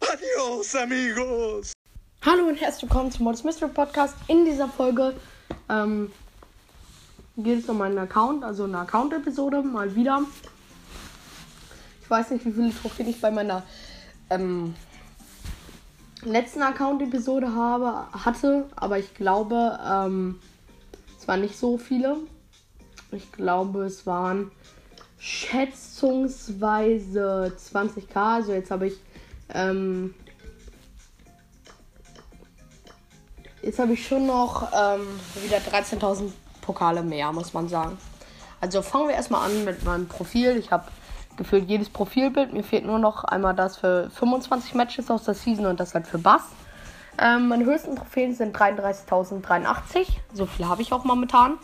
Adios, amigos! Hallo und herzlich willkommen zum Modus Mystery Podcast. In dieser Folge ähm, geht es um meinen Account, also eine Account-Episode, mal wieder. Ich weiß nicht, wie viele Trophäen ich bei meiner ähm, letzten Account-Episode habe, hatte, aber ich glaube, ähm, es waren nicht so viele. Ich glaube, es waren schätzungsweise 20k. Also jetzt habe ich ähm, jetzt habe ich schon noch ähm, wieder 13.000 Pokale mehr, muss man sagen. Also fangen wir erstmal an mit meinem Profil. Ich habe gefühlt jedes Profilbild. Mir fehlt nur noch einmal das für 25 Matches aus der Season und das halt für Bass. Ähm, meine höchsten Trophäen sind 33.083. So viel habe ich auch momentan.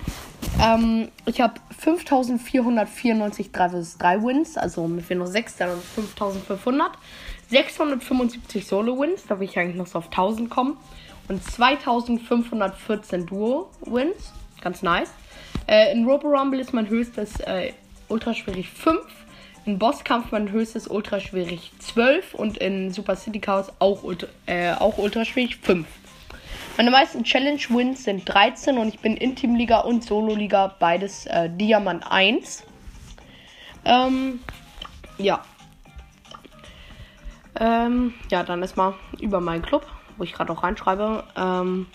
Ähm, ich habe 5.494 3 vs 3 Wins. Also mir fehlen noch 6, dann 5.500. 675 Solo-Wins. Da will ich eigentlich noch so auf 1000 kommen. Und 2.514 Duo-Wins. Ganz nice. Äh, in Robo Rumble ist mein höchstes äh, ultraschwierig 5. In Bosskampf mein höchstes ultraschwierig 12 und in Super City Chaos auch, ultra, äh, auch ultraschwierig 5. Meine meisten Challenge-Wins sind 13 und ich bin in Teamliga und Solo-Liga beides äh, Diamant 1. Ähm, ja. Ähm, ja, dann erstmal über meinen Club, wo ich gerade auch reinschreibe. Ähm,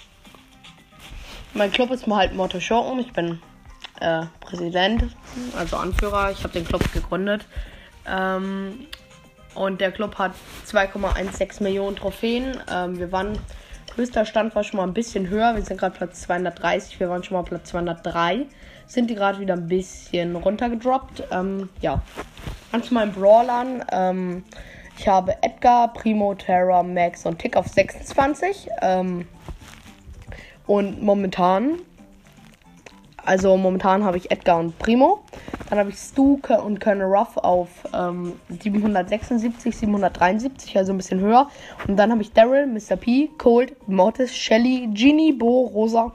mein Club ist mal halt Motto Show Ich bin äh, Präsident, also Anführer. Ich habe den Club gegründet. Ähm, und der Club hat 2,16 Millionen Trophäen. Ähm, wir waren, höchster Stand war schon mal ein bisschen höher. Wir sind gerade Platz 230. Wir waren schon mal Platz 203. Sind die gerade wieder ein bisschen runtergedroppt. Ähm, ja. An zu meinen Brawlern. Ähm, ich habe Edgar, Primo, Terra, Max und Tick auf 26. Ähm, und momentan also momentan habe ich Edgar und Primo. Dann habe ich Stuke und Colonel Ruff auf ähm, 776, 773, also ein bisschen höher. Und dann habe ich Daryl, Mr. P, Cold, Mortis, Shelly, Genie, Bo, Rosa,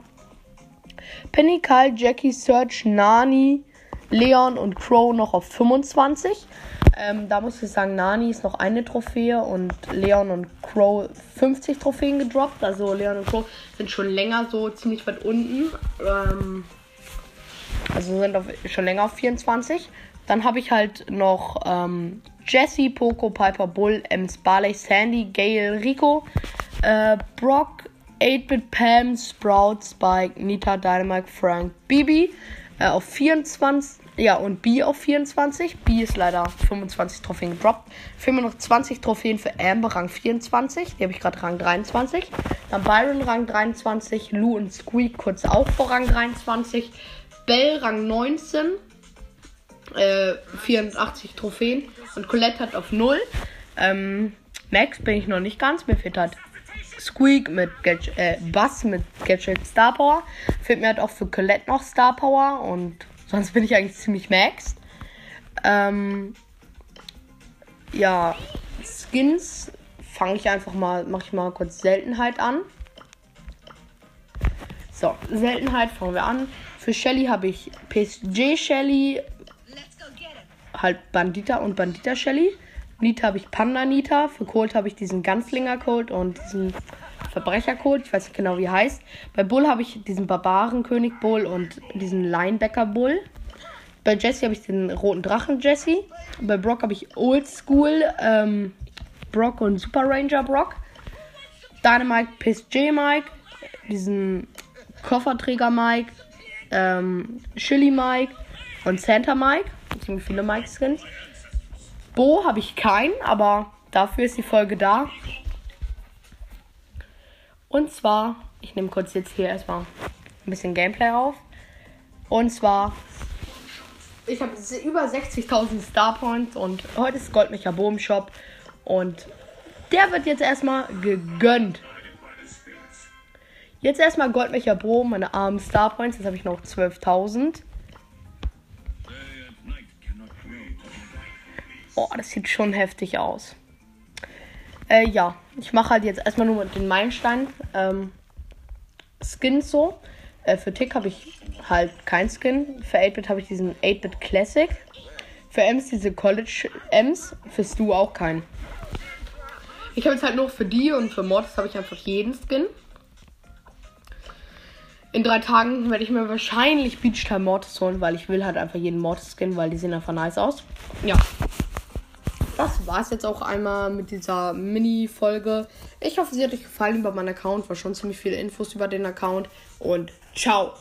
Penny, Kyle, Jackie, Serge, Nani, Leon und Crow noch auf 25. Ähm, da muss ich sagen, Nani ist noch eine Trophäe und Leon und Crow 50 Trophäen gedroppt. Also Leon und Crow sind schon länger so ziemlich weit unten. Ähm, also sind auf, schon länger auf 24. Dann habe ich halt noch ähm, Jesse, Poco, Piper, Bull, Ems, Barley, Sandy, Gale, Rico, äh, Brock, 8-Bit, Pam, Sprout, Spike, Nita, Dynamite, Frank, Bibi äh, auf 24. Ja, und B auf 24. B ist leider 25 Trophäen gedroppt. Fehlen mir noch 20 Trophäen für Amber, Rang 24. Die habe ich gerade Rang 23. Dann Byron, Rang 23. Lou und Squeak kurz auch vor Rang 23. Bell Rang 19, äh, 84 Trophäen. Und Colette hat auf 0. Ähm, Max bin ich noch nicht ganz. Mir fehlt halt Squeak mit Gadget, äh, Bass mit Gadget Star Power. Fehlt mir halt auch für Colette noch Star Power. Und sonst bin ich eigentlich ziemlich Max. Ähm, ja, Skins fange ich einfach mal, mache ich mal kurz Seltenheit an. So, Seltenheit fangen wir an. Für Shelly habe ich PSG Shelly, halt Bandita und Bandita Shelly. Nita habe ich Panda Nita. Für Colt habe ich diesen Ganzlinger Colt und diesen Verbrecher Colt. Ich weiß nicht genau, wie er heißt. Bei Bull habe ich diesen Barbarenkönig Bull und diesen Linebacker Bull. Bei Jesse habe ich den roten Drachen Jesse. Bei Brock habe ich Old School ähm, Brock und Super Ranger Brock. Dynamite Piss J Mike. Diesen Kofferträger Mike, ähm, Chili Mike und Santa Mike. Ziemlich viele Mike-Skins. Bo habe ich keinen, aber dafür ist die Folge da. Und zwar, ich nehme kurz jetzt hier erstmal ein bisschen Gameplay auf. Und zwar, ich habe über 60.000 Star Points und heute ist Goldmecher Bo im Shop. Und der wird jetzt erstmal gegönnt. Jetzt erstmal Goldmecher Bro, meine armen Star Points. Jetzt habe ich noch 12.000. Oh, das sieht schon heftig aus. Äh, ja, ich mache halt jetzt erstmal nur den Meilenstein. Ähm, Skins so. Äh, für Tick habe ich halt kein Skin. Für 8-Bit habe ich diesen 8-Bit Classic. Für Ems diese College Ems. Für Stu auch keinen. Ich habe jetzt halt nur für die und für Mortis habe ich einfach jeden Skin. In drei Tagen werde ich mir wahrscheinlich Beach Time Mortis holen, weil ich will halt einfach jeden Mortis Skin, weil die sehen einfach nice aus. Ja. Das war es jetzt auch einmal mit dieser Mini-Folge. Ich hoffe, sie hat euch gefallen über meinen Account. War schon ziemlich viele Infos über den Account. Und ciao.